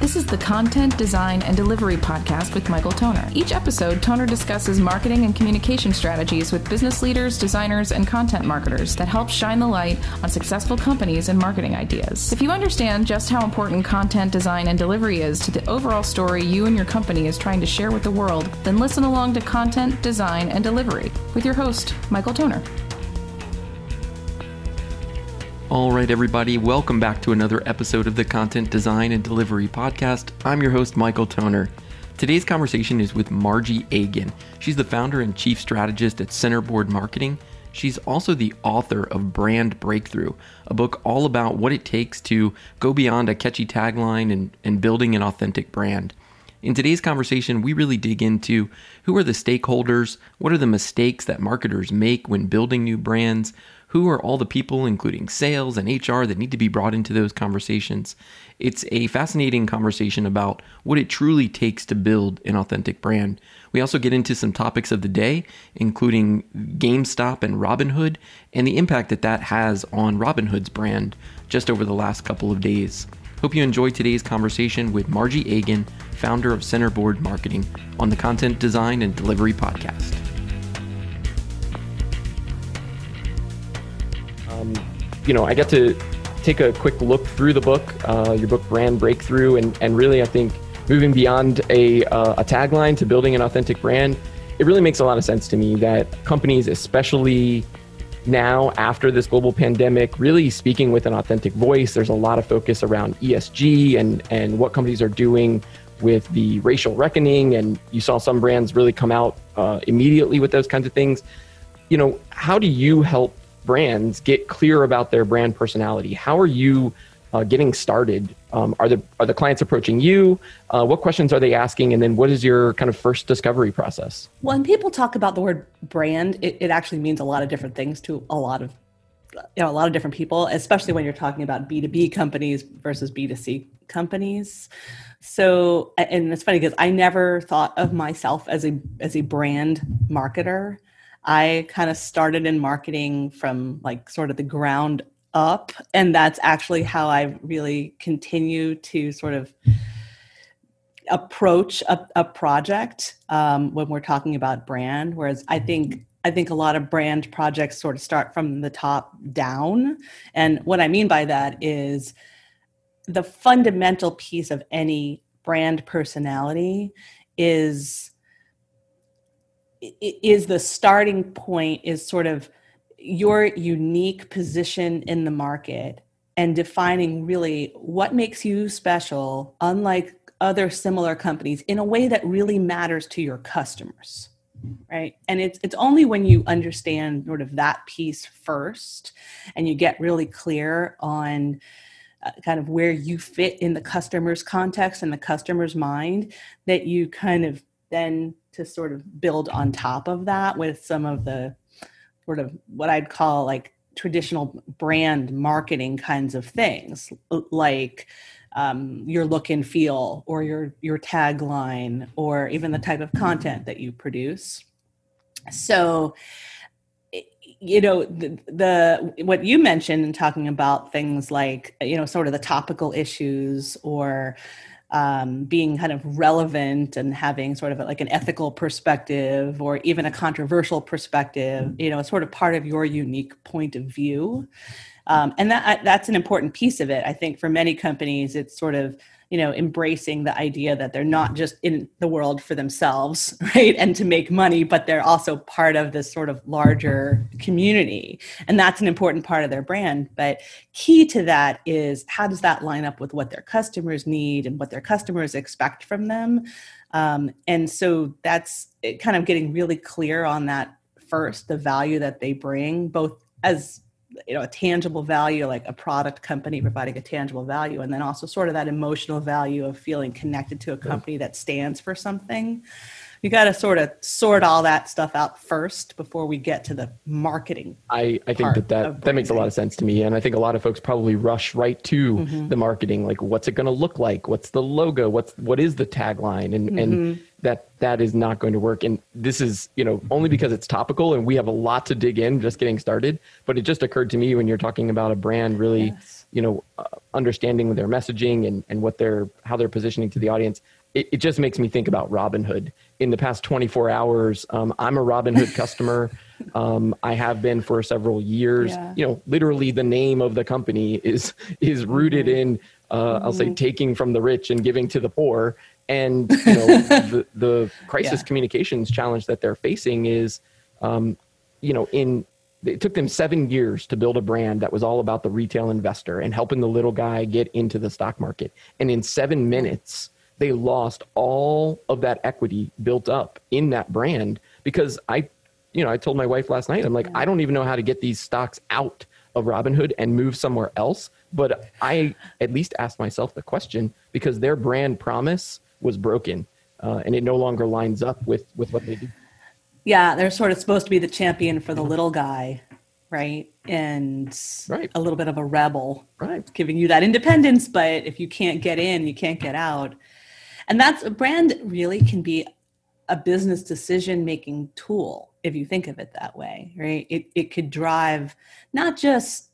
This is the Content, Design, and Delivery podcast with Michael Toner. Each episode, Toner discusses marketing and communication strategies with business leaders, designers, and content marketers that help shine the light on successful companies and marketing ideas. If you understand just how important content, design, and delivery is to the overall story you and your company is trying to share with the world, then listen along to Content, Design, and Delivery with your host, Michael Toner. All right, everybody, welcome back to another episode of the Content Design and Delivery Podcast. I'm your host, Michael Toner. Today's conversation is with Margie Agan. She's the founder and chief strategist at Centerboard Marketing. She's also the author of Brand Breakthrough, a book all about what it takes to go beyond a catchy tagline and, and building an authentic brand. In today's conversation, we really dig into who are the stakeholders, what are the mistakes that marketers make when building new brands, who are all the people, including sales and HR, that need to be brought into those conversations? It's a fascinating conversation about what it truly takes to build an authentic brand. We also get into some topics of the day, including GameStop and Robinhood, and the impact that that has on Robinhood's brand just over the last couple of days. Hope you enjoy today's conversation with Margie Agan, founder of Centerboard Marketing, on the Content Design and Delivery Podcast. Um, you know, I got to take a quick look through the book, uh, your book Brand Breakthrough, and and really, I think moving beyond a uh, a tagline to building an authentic brand, it really makes a lot of sense to me that companies, especially now after this global pandemic, really speaking with an authentic voice. There's a lot of focus around ESG and and what companies are doing with the racial reckoning, and you saw some brands really come out uh, immediately with those kinds of things. You know, how do you help brands get clear about their brand personality? How are you uh, getting started? Um, are the are the clients approaching you? Uh, what questions are they asking? And then what is your kind of first discovery process? When people talk about the word brand, it, it actually means a lot of different things to a lot of you know a lot of different people, especially when you're talking about B two B companies versus B two C companies. So, and it's funny because I never thought of myself as a as a brand marketer. I kind of started in marketing from like sort of the ground up. And that's actually how I really continue to sort of approach a, a project um, when we're talking about brand. Whereas I think I think a lot of brand projects sort of start from the top down. And what I mean by that is the fundamental piece of any brand personality is is the starting point is sort of your unique position in the market and defining really what makes you special unlike other similar companies in a way that really matters to your customers right? And it's it's only when you understand sort of that piece first and you get really clear on uh, kind of where you fit in the customer's context and the customer's mind that you kind of then to sort of build on top of that with some of the sort of what I'd call like traditional brand marketing kinds of things, like um, your look and feel, or your your tagline, or even the type of content that you produce. So, you know, the, the what you mentioned in talking about things like you know, sort of the topical issues or um, being kind of relevant and having sort of like an ethical perspective or even a controversial perspective, you know, sort of part of your unique point of view. Um, and that that's an important piece of it. I think for many companies, it's sort of you know embracing the idea that they're not just in the world for themselves right and to make money but they're also part of this sort of larger community. And that's an important part of their brand. But key to that is how does that line up with what their customers need and what their customers expect from them? Um, and so that's kind of getting really clear on that first the value that they bring both as you know a tangible value like a product company providing a tangible value and then also sort of that emotional value of feeling connected to a company that stands for something we got to sort of sort all that stuff out first before we get to the marketing. I, I think that that, that makes a lot of sense to me. And I think a lot of folks probably rush right to mm-hmm. the marketing. Like, what's it going to look like? What's the logo? What's, what is the tagline? And, mm-hmm. and that, that is not going to work. And this is, you know, only because it's topical and we have a lot to dig in just getting started. But it just occurred to me when you're talking about a brand really, yes. you know, uh, understanding their messaging and, and what they're, how they're positioning to the audience it, it, just makes me think about Robinhood. In the past 24 hours, um, I'm a Robinhood customer. Um, I have been for several years. Yeah. You know, literally the name of the company is is rooted mm-hmm. in uh, mm-hmm. I'll say mm-hmm. taking from the rich and giving to the poor. And you know, the, the crisis yeah. communications challenge that they're facing is, um, you know, in it took them seven years to build a brand that was all about the retail investor and helping the little guy get into the stock market. And in seven minutes, they lost all of that equity built up in that brand because I, you know, I told my wife last night, I'm like, I don't even know how to get these stocks out of Robinhood and move somewhere else. But I at least asked myself the question because their brand promise was broken uh, and it no longer lines up with, with what they do. Yeah, they're sort of supposed to be the champion for the little guy, right? And right. a little bit of a rebel, right? Giving you that independence, but if you can't get in, you can't get out. And that's a brand really can be a business decision making tool if you think of it that way, right? It, it could drive not just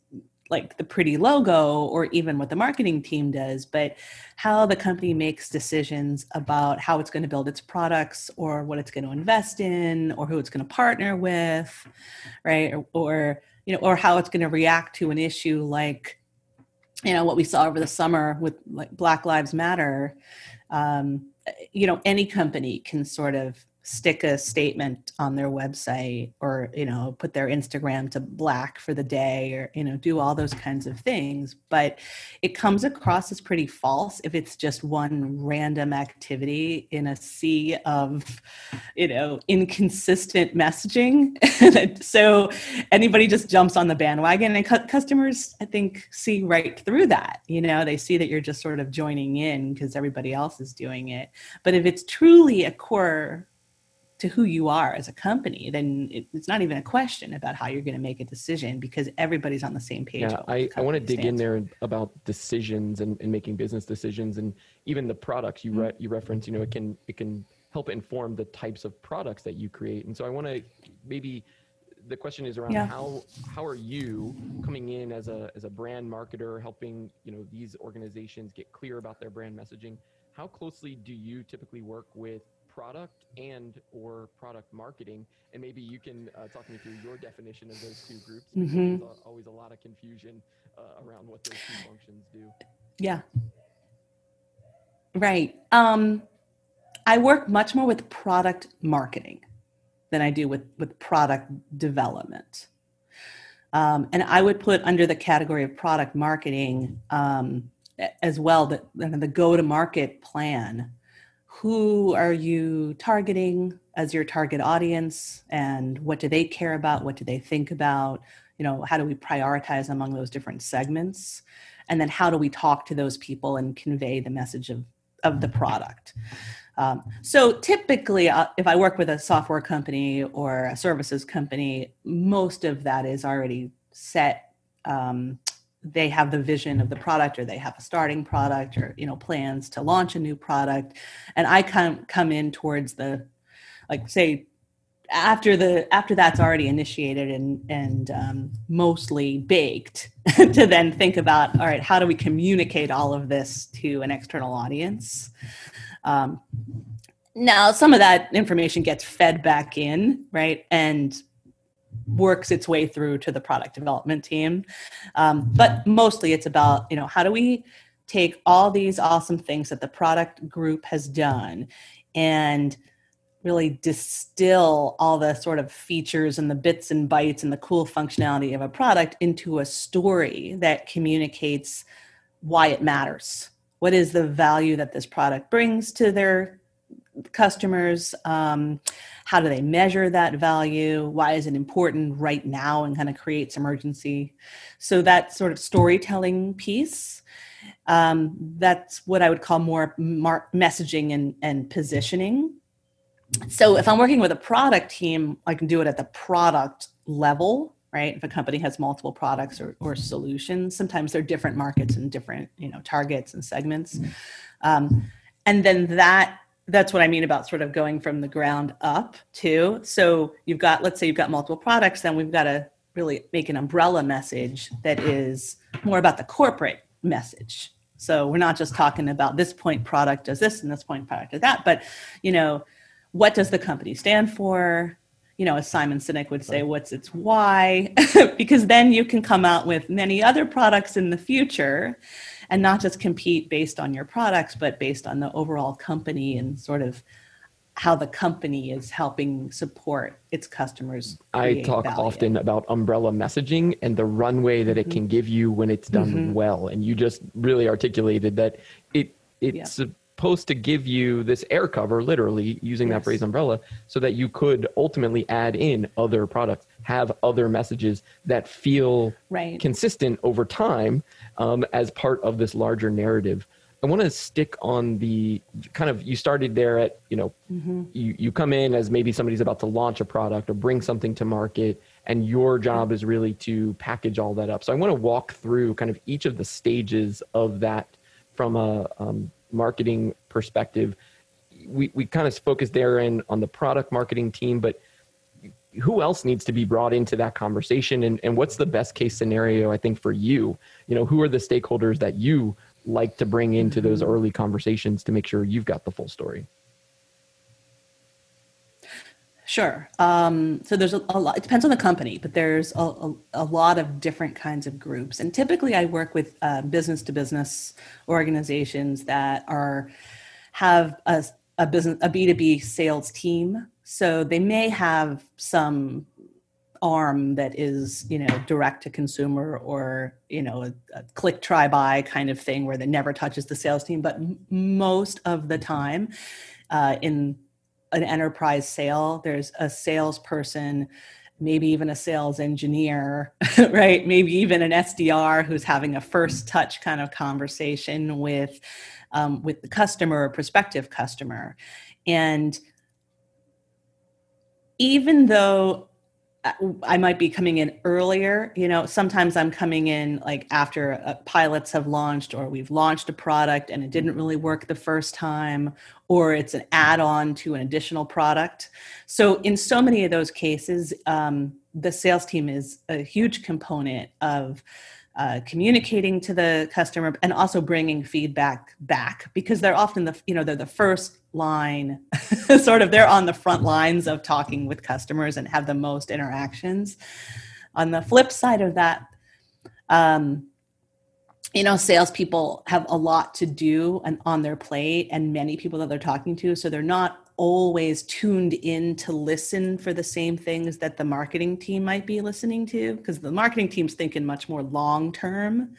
like the pretty logo or even what the marketing team does, but how the company makes decisions about how it's going to build its products or what it's going to invest in or who it's going to partner with, right? Or, or you know, or how it's going to react to an issue like, you know, what we saw over the summer with like Black Lives Matter um, you know any company can sort of stick a statement on their website or you know put their instagram to black for the day or you know do all those kinds of things. But it comes across as pretty false if it's just one random activity in a sea of you know inconsistent messaging. So anybody just jumps on the bandwagon and cu- customers i think see right through that. You know they see that you're just sort of joining in because everybody else is doing it. But if it's truly a core to who you are as a company, then it, it's not even a question about how you're going to make a decision because everybody's on the same page. Yeah, I, I want to dig in there about decisions and, and making business decisions and even the products you mm-hmm. re- you reference. You know, it can it can help inform the types of products that you create. And so I want to maybe the question is around yeah. how how are you coming in as a as a brand marketer, helping you know these organizations get clear about their brand messaging. How closely do you typically work with product and or product marketing and maybe you can uh, talk me through your definition of those two groups mm-hmm. there's always a lot of confusion uh, around what those two functions do. Yeah. Right. Um, i work much more with product marketing than i do with with product development. Um, and i would put under the category of product marketing um, as well the, the go to market plan who are you targeting as your target audience? And what do they care about? What do they think about? You know how do we prioritize among those different segments? And then how do we talk to those people and convey the message of of the product? Um, so typically uh, if i work with a software company or a services company most of that is already set um, they have the vision of the product or they have a starting product or you know plans to launch a new product. And i come come in towards the like say after the after that's already initiated and and um, mostly baked to then think about all right how do we communicate all of this to an external audience? Um, now some of that information gets fed back in right? And works its way through to the product development team. Um, but mostly it's about, you know, how do we take all these awesome things that the product group has done and really distill all the sort of features and the bits and bytes and the cool functionality of a product into a story that communicates why it matters. What is the value that this product brings to their customers? Um, how do they measure that value why is it important right now and kind of creates emergency so that sort of storytelling piece um, that's what i would call more mar- messaging and, and positioning so if I'm working with a product team, I can do it at the product level, right? If a company has multiple products or, or solutions, sometimes they're different markets and different, you know, targets and segments. Um, and then that that's what I mean about sort of going from the ground up too. So you've got, let's say you've got multiple products, then we've got to really make an umbrella message that is more about the corporate message. So we're not just talking about this point product does this and this point product does that, but you know, what does the company stand for? You know, as Simon Sinek would say, what's its why? because then you can come out with many other products in the future and not just compete based on your products, but based on the overall company and sort of how the company is helping support its customers. I talk value. often about umbrella messaging and the runway that it mm-hmm. can give you when it's done mm-hmm. well. And you just really articulated that it it's yeah. Supposed to give you this air cover, literally using yes. that phrase umbrella, so that you could ultimately add in other products, have other messages that feel right. consistent over time um, as part of this larger narrative. I want to stick on the kind of you started there at you know mm-hmm. you you come in as maybe somebody's about to launch a product or bring something to market and your job is really to package all that up. So I want to walk through kind of each of the stages of that from a um, marketing perspective. We we kind of focus there in on the product marketing team, but who else needs to be brought into that conversation and, and what's the best case scenario i think for you you know who are the stakeholders that you like to bring into those mm-hmm. early conversations to make sure you've got the full story? Sure. Um, so there's a, a, lot, it depends on the company, but there's a, a, a, lot of different kinds of groups. And typically I work with business to business organizations that are, have a, a business, a B2B sales team. So they may have some arm that is you know direct to consumer or you know a, a, click try buy kind of thing where that never touches the sales team but m- most of the time uh, in an enterprise sale there's a salesperson maybe even a sales engineer right? Maybe even an sdr who's having a first touch kind of conversation with um, with the customer or prospective customer. And even though I might be coming in earlier. You know, sometimes I'm coming in like after uh, pilots have launched or we've launched a product and it didn't really work the first time, or it's an add on to an additional product. So, in so many of those cases, um, the sales team is a huge component of uh, communicating to the customer and also bringing feedback back because they're often the you know they're the first line sort of they're on the front lines of talking with customers and have the most interactions. On the flip side of that um, you know salespeople have a lot to do and on their plate and many people that they're talking to so they're not always tuned in to listen for the same things that the marketing team might be listening to because the marketing team's thinking much more long term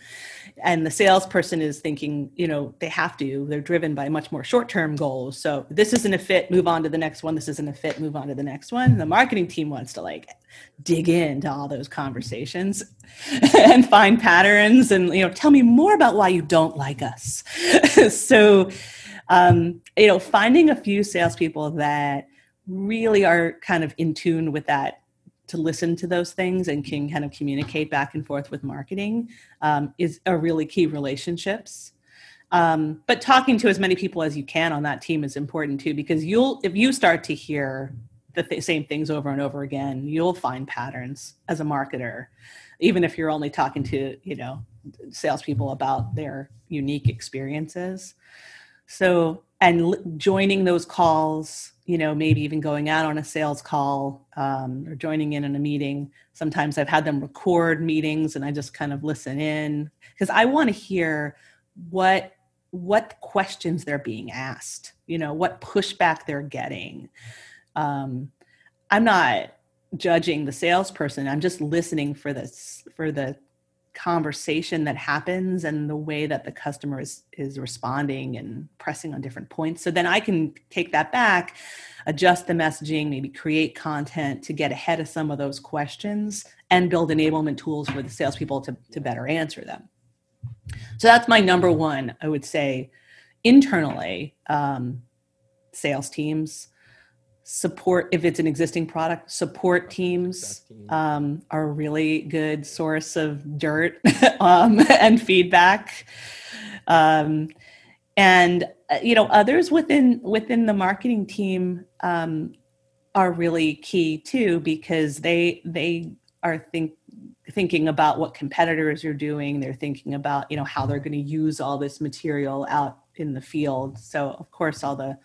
and the salesperson is thinking you know they have to they're driven by much more short term goals. So this isn't a fit move on to the next one this isn't a fit move on to the next one. The marketing team wants to like dig into all those conversations and find patterns and you know tell me more about why you don't like us. So um, you know, finding a few salespeople that really are kind of in tune with that to listen to those things and can kind of communicate back and forth with marketing um, is a really key relationships. Um, but talking to as many people as you can on that team is important too because you'll if you start to hear the th- same things over and over again you'll find patterns as a marketer even if you're only talking to you know salespeople about their unique experiences so, and l- joining those calls, you know, maybe even going out on a sales call um, or joining in on a meeting. Sometimes I've had them record meetings and I just kind of listen in because I want to hear what what questions they're being asked you know what pushback they're getting um, i'm not judging the salesperson i'm just listening for this for the conversation that happens and the way that the customer is is responding and pressing on different points. So then i can take that back adjust the messaging maybe create content to get ahead of some of those questions and build enablement tools for the salespeople to, to better answer them. So that's my number one i would say internally um, sales teams support if it's an existing product support teams um, are a really good source of dirt um, and feedback. Um, and uh, you know others within within the marketing team um, are really key too because they they are think thinking about what competitors are doing. They're thinking about you know how they're going to use all this material out in the field. So of course all the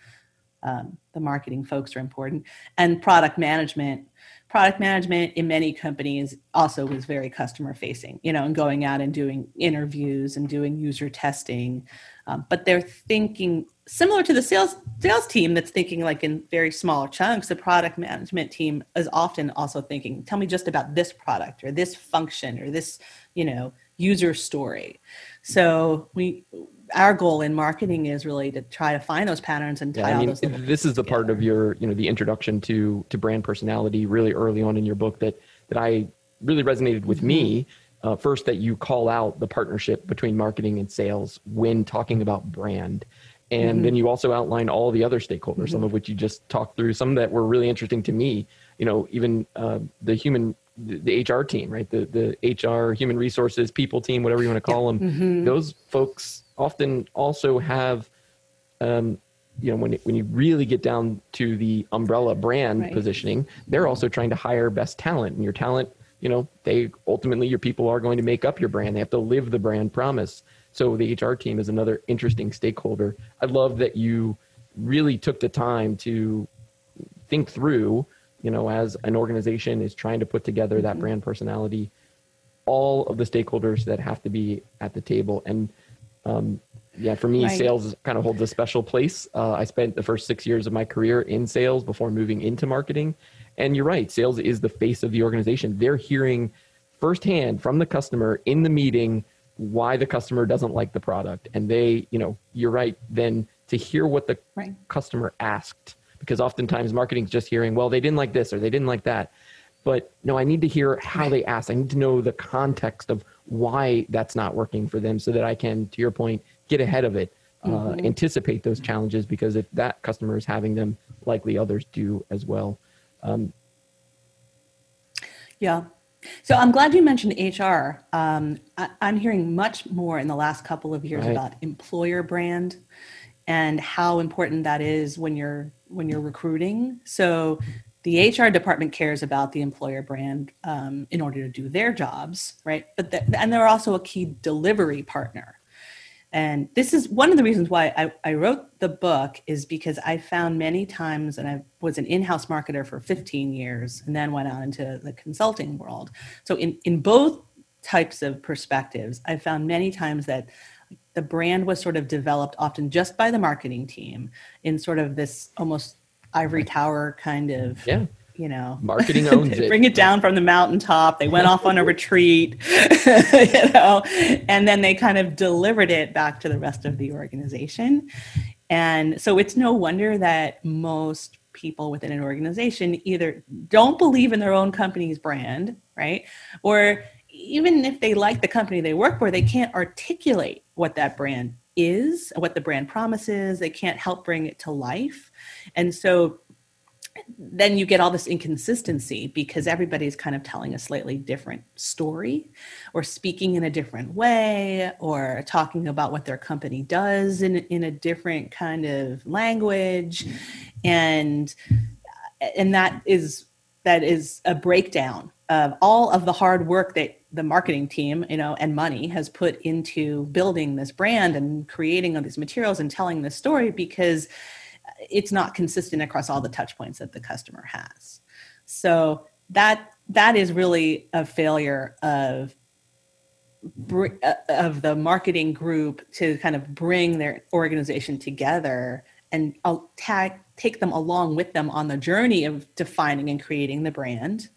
um, the marketing folks are important. And product management product management in many companies also was very customer facing you know and going out and doing interviews and doing user testing. Um, but they're thinking similar to the sales sales team that's thinking like in very small chunks the product management team is often also thinking tell me just about this product or this function or this you know user story. So we our goal in marketing is really to try to find those patterns and tie yeah, I mean, this is the part of your you know the introduction to to brand personality really early on in your book that that i really resonated with mm-hmm. me uh, first that you call out the partnership between marketing and sales when talking about brand and mm-hmm. then you also outline all the other stakeholders mm-hmm. some of which you just talked through some that were really interesting to me you know even uh, the human the, HR team, right? The the HR, human resources, people team, whatever you want to call yeah. them. Mm-hmm. Those folks often also have um, you know when when you really get down to the umbrella brand right. positioning they're also trying to hire best talent and your talent you know they ultimately your people are going to make up your brand they have to live the brand promise so the hr team is another interesting stakeholder i love that you really took the time to think through you know as an organization is trying to put together that mm-hmm. brand personality all of the stakeholders that have to be at the table and um, yeah, for me, right. sales kind of holds a special place. Uh, I spent the first six years of my career in sales before moving into marketing. And you're right, sales is the face of the organization. They're hearing firsthand from the customer in the meeting why the customer doesn't like the product. And they, you know, you're right, then to hear what the right. customer asked, because oftentimes marketing's just hearing, well, they didn't like this or they didn't like that. But no, I need to hear how they asked. I need to know the context of why that's not working for them so that I can, to your point, get ahead of it, uh, mm-hmm. anticipate those challenges because if that customer is having them, likely others do as well. Um, yeah. So I'm glad you mentioned HR. Um, I, am hearing much more in the last couple of years right. about employer brand and how important that is when you're when you're recruiting. So the HR department cares about the employer brand um, in order to do their jobs, right? But the, and they're also a key delivery partner. And this is one of the reasons why I, I wrote the book is because I found many times, and I was an in-house marketer for 15 years, and then went out into the consulting world. So in in both types of perspectives, I found many times that the brand was sort of developed often just by the marketing team in sort of this almost ivory tower kind of yeah. you know. Marketing owns it. Bring it down from the mountaintop. They went off on a retreat you know and then they kind of delivered it back to the rest of the organization. And so it's no wonder that most people within an organization either don't believe in their own company's brand right? Or even if they like the company they work for they can't articulate what that brand is what the brand promises. They can't help bring it to life. And so then you get all this inconsistency because everybody's kind of telling a slightly different story or speaking in a different way or talking about what their company does in, in a different kind of language. And and that is that is a breakdown of all of the hard work that the marketing team you know and money has put into building this brand and creating all these materials and telling this story because it's not consistent across all the touch points that the customer has. So that that is really a failure of uh, of the marketing group to kind of bring their organization together and I'll tag, take them along with them on the journey of defining and creating the brand.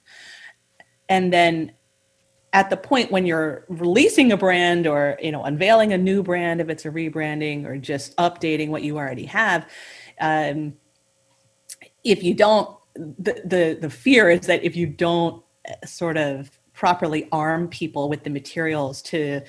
And then at the point when you're releasing a brand or you know unveiling a new brand if it's a rebranding or just updating what you already have um, if you don't the, the the fear is that if you don't uh, sort of properly arm people with the materials to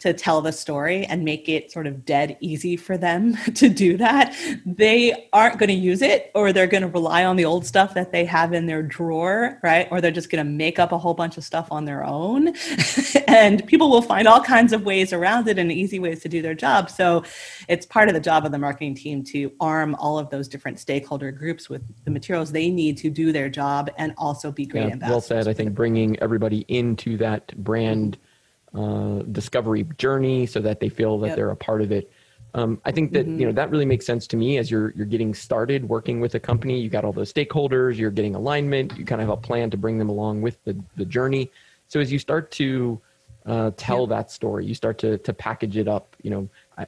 to tell the story and make it sort of dead easy for them to do that, they aren't going to use it or they're going to rely on the old stuff that they have in their drawer, right? Or they're just going to make up a whole bunch of stuff on their own. and people will find all kinds of ways around it and easy ways to do their job. So it's part of the job of the marketing team to arm all of those different stakeholder groups with the materials they need to do their job and also be great yeah, ambassadors. Well said. I think bringing everybody into that brand uh, discovery journey so that they feel that yep. they're a part of it. Um, I think that mm-hmm. you know that really makes sense to me as you're you're getting started working with a company. You got all those stakeholders, you're getting alignment, you kind of have a plan to bring them along with the the journey. So as you start to uh, tell yep. that story, you start to to package it up. You know, I,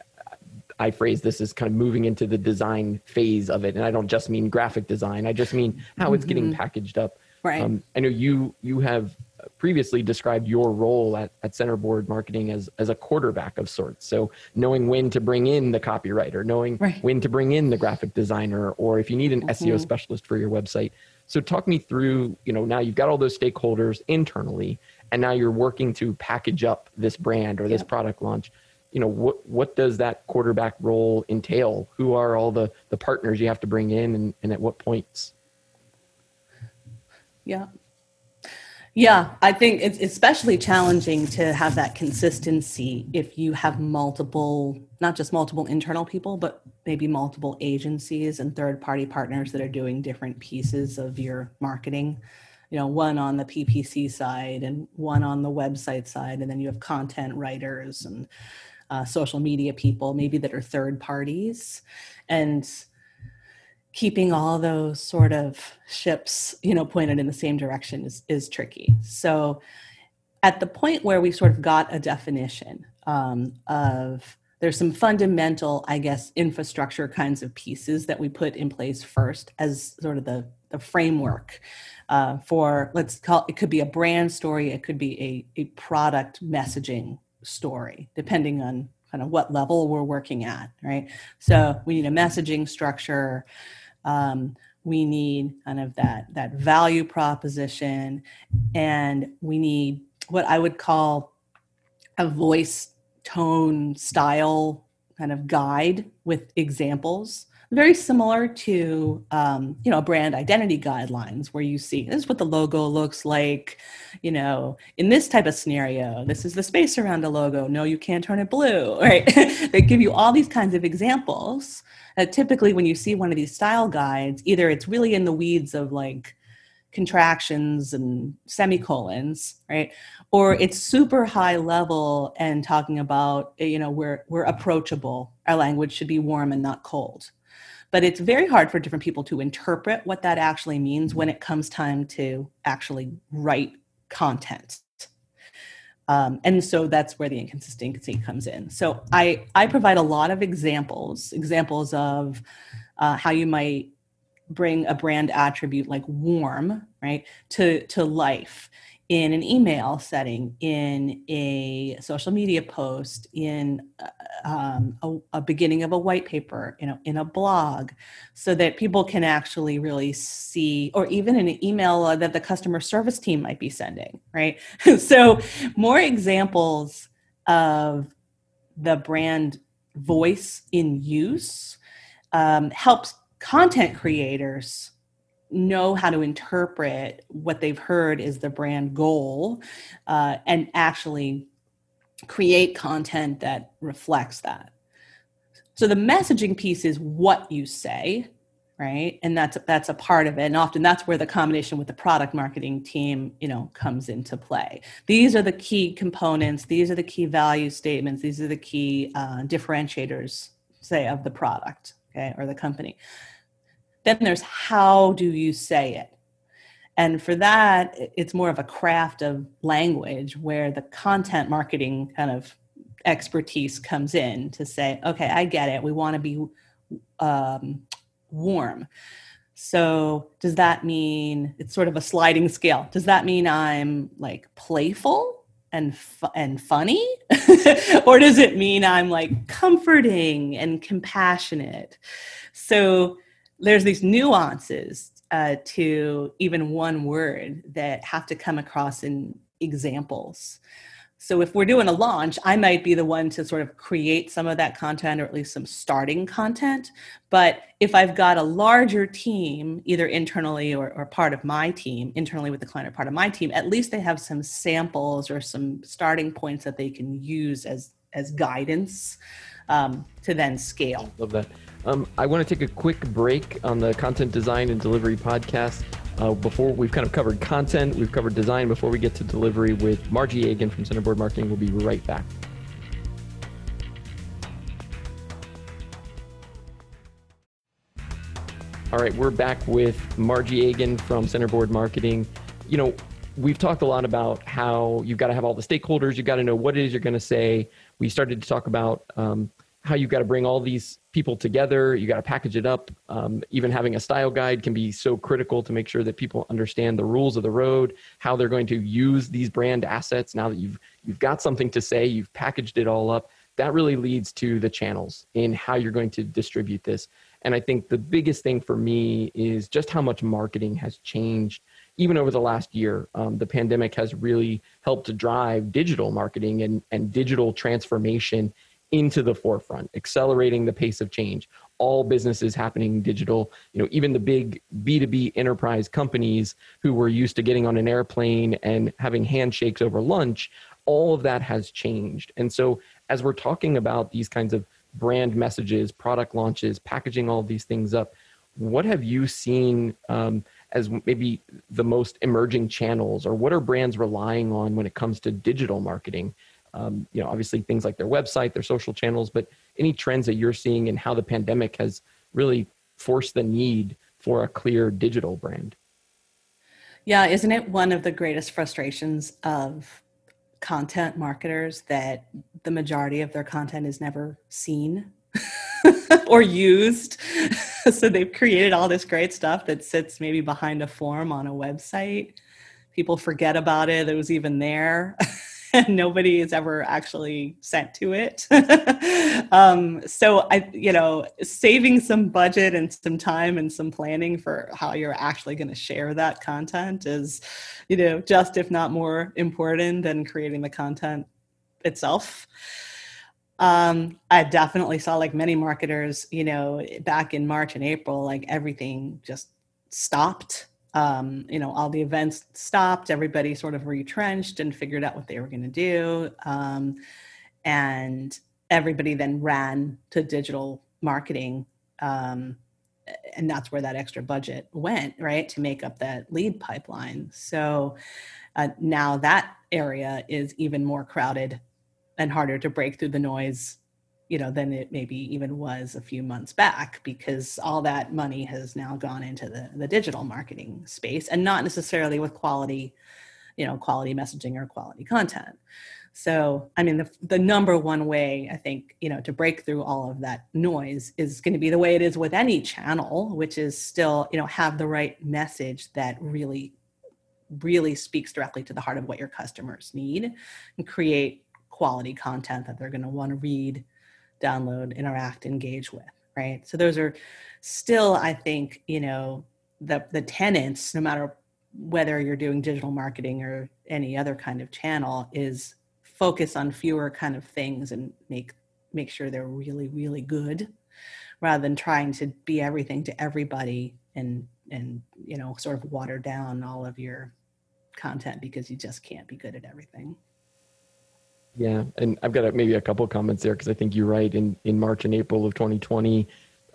I phrase this as kind of moving into the design phase of it, and I don't just mean graphic design. I just mean how mm-hmm. it's getting mm-hmm. packaged up. Right. Um, I know you you have previously described your role at, at centerboard marketing as, as a quarterback of sorts. So knowing when to bring in the copywriter, knowing right. when to bring in the graphic designer, or if you need an mm-hmm. SEO specialist for your website. So talk me through, you know, now you've got all those stakeholders internally, and now you're working to package up this brand or this yep. product launch. You know, what what does that quarterback role entail? Who are all the the partners you have to bring in and, and at what points? Yeah. Yeah, I think it's especially challenging to have that consistency if you have multiple, not just multiple internal people, but maybe multiple agencies and third party partners that are doing different pieces of your marketing. You know, one on the PPC side and one on the website side. And then you have content writers and uh, social media people, maybe that are third parties. And keeping all those sort of ships you know pointed in the same direction is, is tricky. So at the point where we sort of got a definition um, of there's some fundamental i guess infrastructure kinds of pieces that we put in place first as sort of the, the framework uh, for let's call it could be a brand story it could be a, a product messaging story depending on kind of what level we're working at right? So we need a messaging structure um, we need kind of that that value proposition, and we need what I would call a voice tone style kind of guide with examples. Very similar to um, you know brand identity guidelines where you see this is what the logo looks like you know in this type of scenario this is the space around a logo. No you can't turn it blue right? They give you all these kinds of examples uh, typically when you see one of these style guides either it's really in the weeds of like contractions and semicolons right? Or it's super high level and talking about you know we're we're approachable our language should be warm and not cold. But it's very hard for different people to interpret what that actually means when it comes time to actually write content um, and so that's where the inconsistency comes in. So i i provide a lot of examples examples of uh, how you might bring a brand attribute like warm right to to life in an email setting, in a social media post, in uh, um, a, a, beginning of a white paper, you know, in a blog, so that people can actually really see, or even in an email that the customer service team might be sending, right? so, more examples of the brand voice in use um, helps content creators know how to interpret what they've heard is the brand goal uh, and actually create content that reflects that. So the messaging piece is what you say right? And that's that's a part of it. And often that's where the combination with the product marketing team you know comes into play. These are the key components. These are the key value statements. These are the key uh, differentiators say of the product okay or the company then there's how do you say it? And for that, it's more of a craft of language where the content marketing kind of expertise comes in to say, okay, I get it. We want to be um, warm. So, does that mean it's sort of a sliding scale? Does that mean I'm like playful and fu- and funny, or does it mean I'm like comforting and compassionate? So, there's these nuances uh, to even one word that have to come across in examples. so if we're doing a launch, I might be the one to sort of create some of that content or at least some starting content. But if I've got a larger team, either internally or, or part of my team, internally with the client or part of my team, at least they have some samples or some starting points that they can use as as guidance um, to then scale. Love that. Um, I want to take a quick break on the content design and delivery podcast. Uh, before we've kind of covered content, we've covered design. Before we get to delivery with Margie Agan from Centerboard Marketing, we'll be right back. All right, we're back with Margie Agan from Centerboard Marketing. You know, we've talked a lot about how you've got to have all the stakeholders, you've got to know what it is you're going to say. We started to talk about um, how you've got to bring all these people together. You got to package it up. Um, even having a style guide can be so critical to make sure that people understand the rules of the road, how they're going to use these brand assets. Now that you've you've got something to say, you've packaged it all up. That really leads to the channels in how you're going to distribute this. And I think the biggest thing for me is just how much marketing has changed even over the last year. Um, the pandemic has really helped to drive digital marketing and, and digital transformation into the forefront, accelerating the pace of change. All businesses happening digital, you know, even the big B2B enterprise companies who were used to getting on an airplane and having handshakes over lunch, all of that has changed. And so as we're talking about these kinds of brand messages, product launches, packaging all these things up, what have you seen um, as maybe the most emerging channels or what are brands relying on when it comes to digital marketing um, you know, obviously things like their website, their social channels, but any trends that you're seeing and how the pandemic has really forced the need for a clear digital brand. Yeah, isn't it one of the greatest frustrations of content marketers that the majority of their content is never seen or used? so they've created all this great stuff that sits maybe behind a form on a website. People forget about it, it was even there. and nobody is ever actually sent to it. um, so I, you know, saving some budget and some time and some planning for how you're actually going to share that content is, you know, just if not more important than creating the content itself. Um, I definitely saw like many marketers, you know, back in March and April, like everything just stopped um, you know, all the events stopped, everybody sort of retrenched and figured out what they were going to do. Um, and everybody then ran to digital marketing. Um, and that's where that extra budget went, right, to make up that lead pipeline. So uh, now that area is even more crowded and harder to break through the noise you know than it maybe even was a few months back because all that money has now gone into the, the digital marketing space and not necessarily with quality you know quality messaging or quality content. So i mean the, the number one way i think you know to break through all of that noise is going to be the way it is with any channel which is still you know have the right message that really really speaks directly to the heart of what your customers need and create quality content that they're going to want to read download, interact, engage with, right? So those are still, I think, you know, the the tenants, no matter whether you're doing digital marketing or any other kind of channel, is focus on fewer kind of things and make make sure they're really, really good rather than trying to be everything to everybody and and you know sort of water down all of your content because you just can't be good at everything. Yeah, and I've got a, maybe a couple comments there because I think you're right. In in March and April of 2020,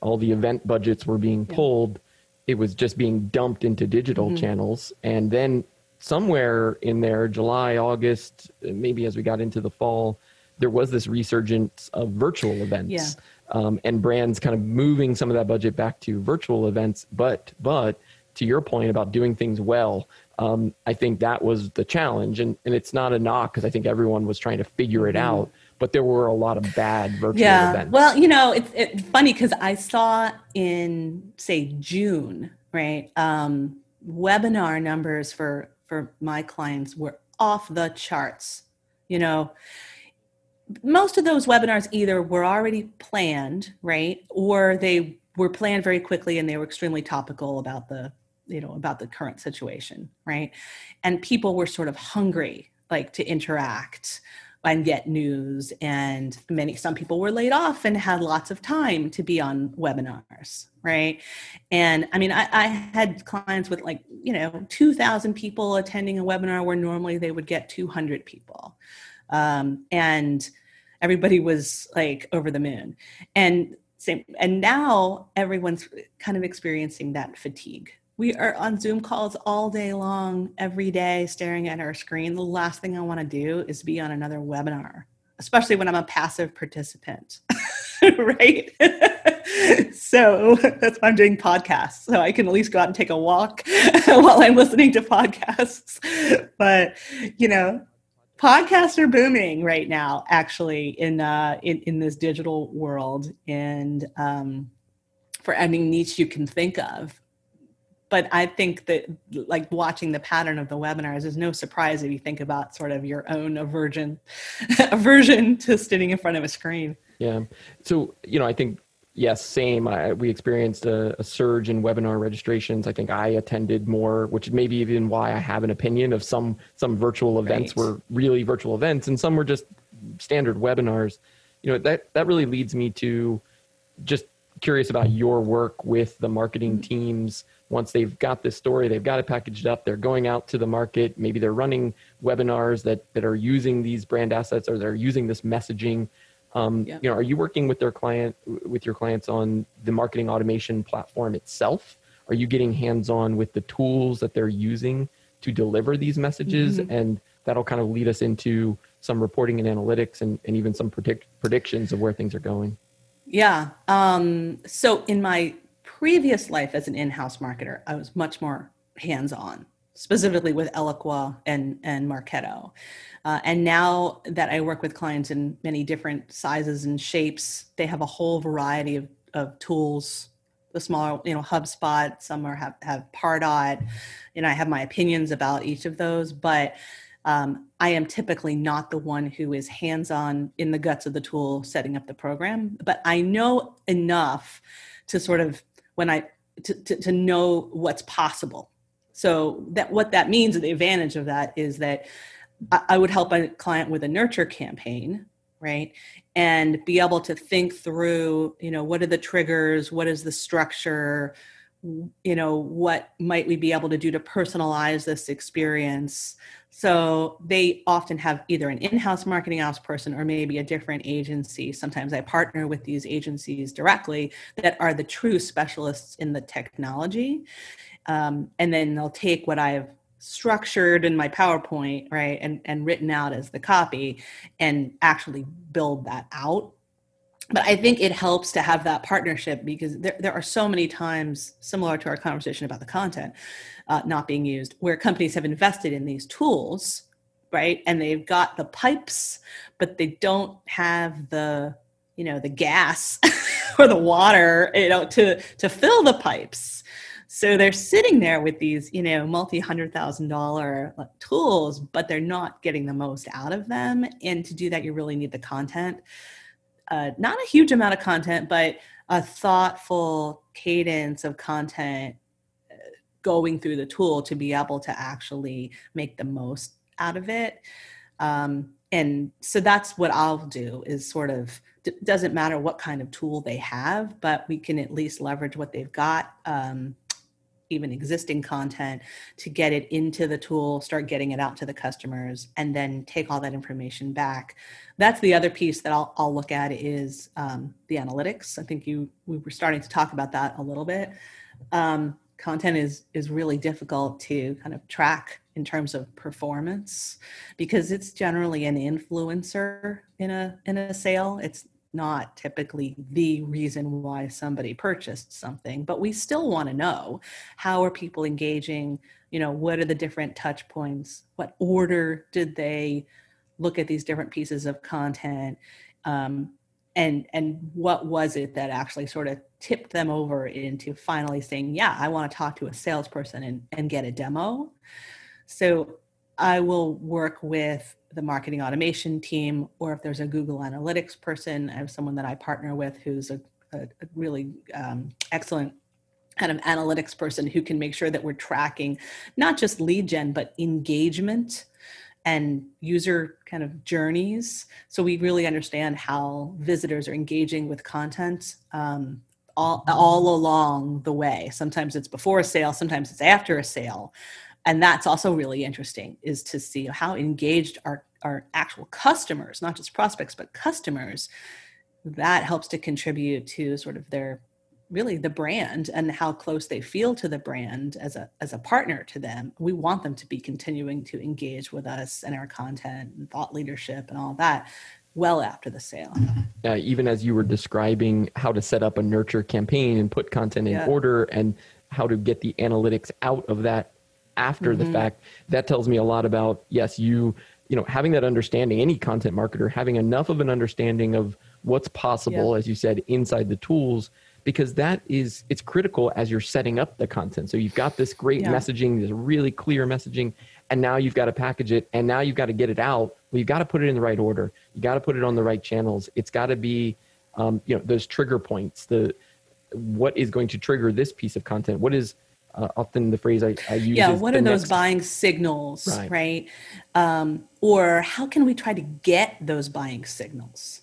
all the event budgets were being pulled. Yeah. It was just being dumped into digital mm-hmm. channels, and then somewhere in there, July, August, maybe as we got into the fall, there was this resurgence of virtual events. Yeah. Um, and brands kind of moving some of that budget back to virtual events, but but to your point about doing things well, um, I think that was the challenge. And, and it's not a knock because I think everyone was trying to figure it mm-hmm. out, but there were a lot of bad virtual yeah. events. Well, you know, it's, it's funny because I saw in, say, June, right, um, webinar numbers for, for my clients were off the charts. You know, most of those webinars either were already planned, right, or they were planned very quickly and they were extremely topical about the you know about the current situation right? And people were sort of hungry like to interact and get news and many some people were laid off and had lots of time to be on webinars right? And i mean i, I had clients with like you know 2000 people attending a webinar where normally they would get 200 people. Um, and everybody was like over the moon. And same and now everyone's kind of experiencing that fatigue we are on Zoom calls all day long, every day, staring at our screen. The last thing I want to do is be on another webinar, especially when I'm a passive participant. right? so that's why I'm doing podcasts. So I can at least go out and take a walk while I'm listening to podcasts. But, you know, podcasts are booming right now, actually, in, uh, in, in this digital world. And, um, for any niche you can think of but I think that like watching the pattern of the webinars is no surprise if you think about sort of your own aversion aversion to sitting in front of a screen. Yeah. So, you know, I think yes, same. I, we experienced a, a, surge in webinar registrations. I think I attended more, which may be even why I have an opinion of some some virtual events right. were really virtual events and some were just standard webinars. You know, that that really leads me to just curious about your work with the marketing mm-hmm. teams once they've got this story they've got it packaged up they're going out to the market maybe they're running webinars that that are using these brand assets or they're using this messaging um, yeah. you know are you working with their client with your clients on the marketing automation platform itself are you getting hands on with the tools that they're using to deliver these messages mm-hmm. and that'll kind of lead us into some reporting and analytics and, and even some predict, predictions of where things are going yeah. Um, so in my previous life as an in-house marketer, I was much more hands-on, specifically with Eloqua and and Marketo. Uh, and now that I work with clients in many different sizes and shapes, they have a whole variety of, of tools. The smaller, you know, HubSpot. Some are have have Pardot. Know, I have my opinions about each of those, but um, I am typically not the one who is hands on in the guts of the tool setting up the program, but I know enough to sort of when I to, to, to know what's possible. So that what that means, the advantage of that is that I, I would help a client with a nurture campaign, right? And be able to think through, you know, what are the triggers, what is the structure, you know, what might we be able to do to personalize this experience so they often have either an in-house marketing ops person or maybe a different agency. Sometimes I partner with these agencies directly that are the true specialists in the technology. Um, and then they'll take what I've structured in my PowerPoint, right, and, and written out as the copy and actually build that out but I think it helps to have that partnership because there, there are so many times, similar to our conversation about the content uh, not being used, where companies have invested in these tools, right? And they've got the pipes, but they don't have the, you know, the gas or the water, you know, to to fill the pipes. So they're sitting there with these, you know, multi hundred thousand dollar tools, but they're not getting the most out of them. And to do that, you really need the content uh, not a huge amount of content, but a thoughtful cadence of content uh, going through the tool to be able to actually make the most out of it. Um, and so that's what I'll do is sort of doesn't matter what kind of tool they have, but we can at least leverage what they've got. Um, even existing content to get it into the tool, start getting it out to the customers, and then take all that information back. That's the other piece that I'll, I'll look at is um, the analytics. I think you we were starting to talk about that a little bit. Um, content is is really difficult to kind of track in terms of performance because it's generally an influencer in a in a sale. It's not typically the reason why somebody purchased something but we still want to know how are people engaging? You know what are the different touch points? What order did they look at these different pieces of content? Um, and and what was it that actually sort of tipped them over into finally saying yeah i want to talk to a salesperson and, and get a demo? So i will work with the marketing automation team, or if there's a Google Analytics person, I have someone that I partner with who's a, a, a really um, excellent kind of analytics person who can make sure that we're tracking not just lead gen, but engagement and user kind of journeys. So we really understand how visitors are engaging with content um, all, all along the way. Sometimes it's before a sale, sometimes it's after a sale. And that's also really interesting is to see how engaged our, our actual customers, not just prospects, but customers, that helps to contribute to sort of their really the brand and how close they feel to the brand as a as a partner to them we want them to be continuing to engage with us and our content and thought leadership and all that well after the sale uh, even as you were describing how to set up a nurture campaign and put content in yeah. order and how to get the analytics out of that after mm-hmm. the fact that tells me a lot about yes you you know having that understanding any content marketer having enough of an understanding of what's possible yeah. as you said inside the tools because that is it's critical as you're setting up the content. So you've got this great yeah. messaging, this really clear messaging, and now you've got to package it, and now you've got to get it out. Well, you've got to put it in the right order. You got to put it on the right channels. It's got to be, um, you know, those trigger points. The what is going to trigger this piece of content? What is uh, often the phrase I, I use. Yeah, what are those buying signals, right? right? Um, or how can we try to get those buying signals?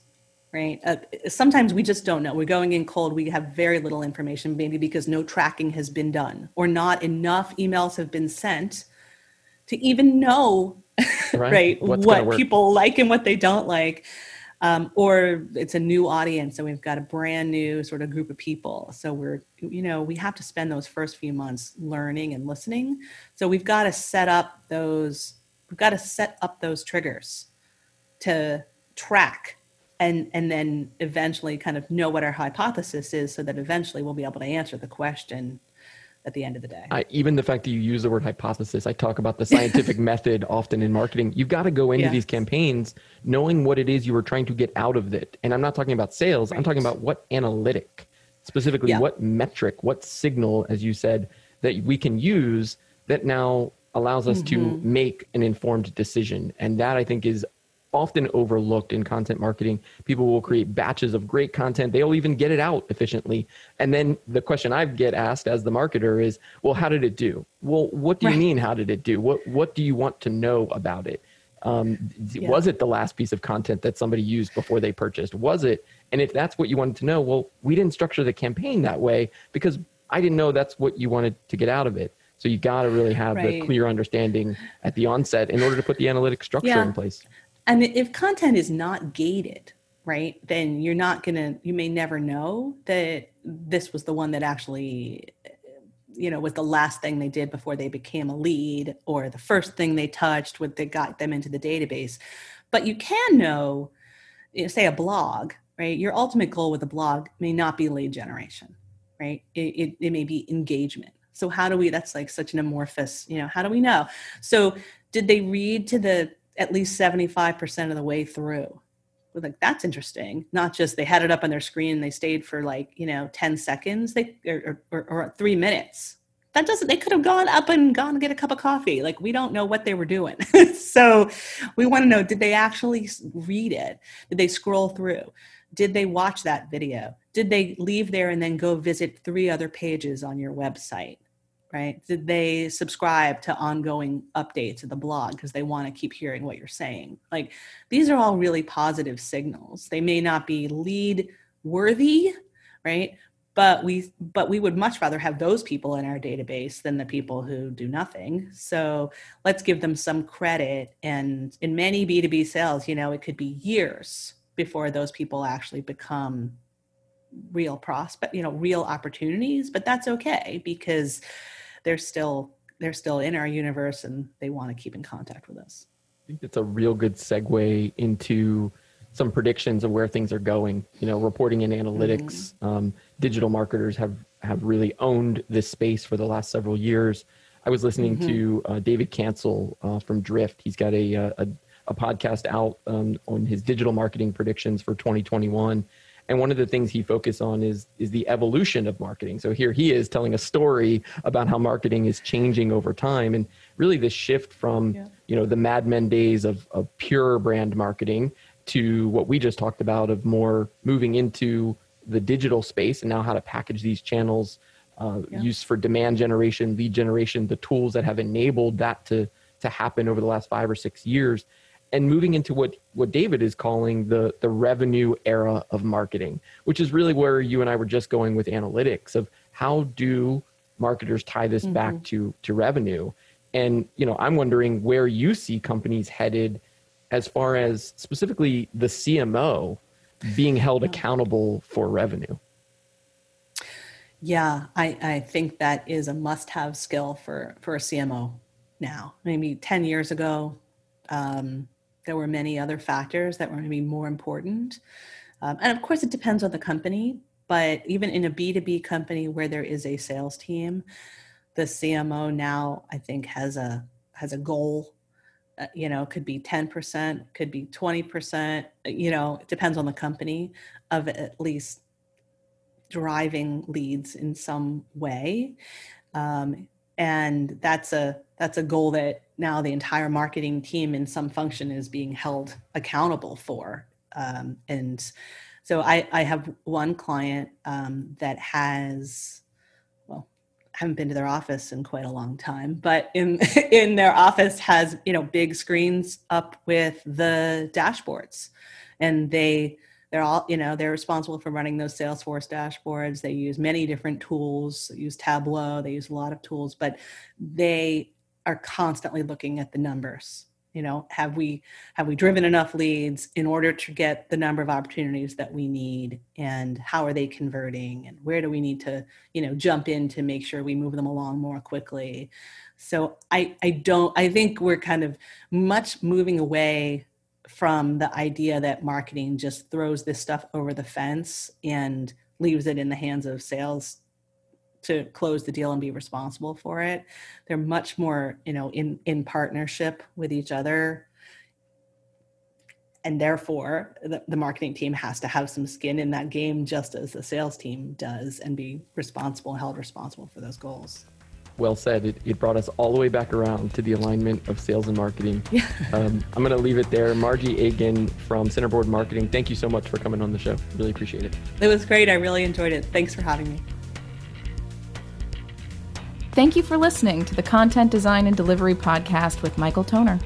right? Uh, sometimes we just don't know. We're going in cold. We have very little information, maybe because no tracking has been done or not enough emails have been sent to even know, right, right what people like and what they don't like. Um, or it's a new audience and we've got a brand new sort of group of people. So we're, you know, we have to spend those first few months learning and listening. So we've got to set up those, we've got to set up those triggers to track and and then eventually kind of know what our hypothesis is so that eventually we'll be able to answer the question at the end of the day. I, even the fact that you use the word hypothesis, I talk about the scientific method often in marketing. You've got to go into yes. these campaigns knowing what it is you were trying to get out of it. And I'm not talking about sales, right. I'm talking about what analytic, specifically yeah. what metric, what signal, as you said, that we can use that now allows us mm-hmm. to make an informed decision. And that I think is often overlooked in content marketing. People will create batches of great content. They'll even get it out efficiently. And then the question I get asked as the marketer is, well, how did it do? Well, what do you right. mean, how did it do? What, what do you want to know about it? Um, yeah. Was it the last piece of content that somebody used before they purchased? Was it? And if that's what you wanted to know, well, we didn't structure the campaign that way because I didn't know that's what you wanted to get out of it. So you got to really have right. the clear understanding at the onset in order to put the analytic structure yeah. in place and if content is not gated right then you're not to you may never know that this was the one that actually you know was the last thing they did before they became a lead or the first thing they touched when they got them into the database. But you can know you know, say a blog right your ultimate goal with a blog may not be lead generation right? It, it, it may be engagement. So how do we that's like such an amorphous you know how do we know? So did they read to the at least 75% of the way through. We're like, that's interesting. Not just they had it up on their screen and they stayed for like, you know, 10 seconds they or, or, or three minutes. That doesn't, they could have gone up and gone and get a cup of coffee. Like, we don't know what they were doing. so we want to know did they actually read it? Did they scroll through? Did they watch that video? Did they leave there and then go visit three other pages on your website? Right? Did they subscribe to ongoing updates of the blog because they want to keep hearing what you're saying? Like these are all really positive signals. They may not be lead worthy, right? But we but we would much rather have those people in our database than the people who do nothing. So let's give them some credit. And in many B2B sales, you know, it could be years before those people actually become real prospect, you know, real opportunities, but that's okay because they're still they're still in our universe and they want to keep in contact with us. I think it's a real good segue into some predictions of where things are going. You know, reporting and analytics. Mm-hmm. Um, digital marketers have have really owned this space for the last several years. I was listening mm-hmm. to uh, David Cancel uh, from Drift. He's got a uh, a, a podcast out um, on his digital marketing predictions for 2021 and one of the things he focused on is is the evolution of marketing so here he is telling a story about how marketing is changing over time and really the shift from yeah. you know the mad men days of, of pure brand marketing to what we just talked about of more moving into the digital space and now how to package these channels uh, yeah. used for demand generation lead generation the tools that have enabled that to to happen over the last five or six years and moving into what what David is calling the the revenue era of marketing, which is really where you and I were just going with analytics of how do marketers tie this mm-hmm. back to to revenue. And you know, I'm wondering where you see companies headed as far as specifically the CMO being held accountable for revenue. Yeah, I, I think that is a must-have skill for for a CMO now. Maybe 10 years ago, um, there were many other factors that were going to be more important. Um, and of course, it depends on the company. But even in a B2B company where there is a sales team, the CMO now I think has a has a goal. Uh, you know, could be 10%, could be 20%, you know, it depends on the company of at least driving leads in some way. Um, and that's a that's a goal that now the entire marketing team in some function is being held accountable for. Um, and so I, I have one client um, that has well I haven't been to their office in quite a long time but in in their office has you know big screens up with the dashboards. And they they're all you know they're responsible for running those salesforce dashboards. They use many different tools use tableau they use a lot of tools but they are constantly looking at the numbers. You know have we have we driven enough leads in order to get the number of opportunities that we need? And how are they converting? And where do we need to you know jump in to make sure we move them along more quickly? So i i don't i think we're kind of much moving away from the idea that marketing just throws this stuff over the fence and leaves it in the hands of sales to close the deal and be responsible for it. They're much more you know in in partnership with each other. And therefore the, the marketing team has to have some skin in that game just as the sales team does and be responsible held responsible for those goals well said. It, it, brought us all the way back around to the alignment of sales and marketing. Yeah. Um, I'm going to leave it there. Margie Agan from Centerboard Marketing, thank you so much for coming on the show. Really appreciate it. It was great. I really enjoyed it. Thanks for having me. Thank you for listening to the Content Design and Delivery Podcast with Michael Toner.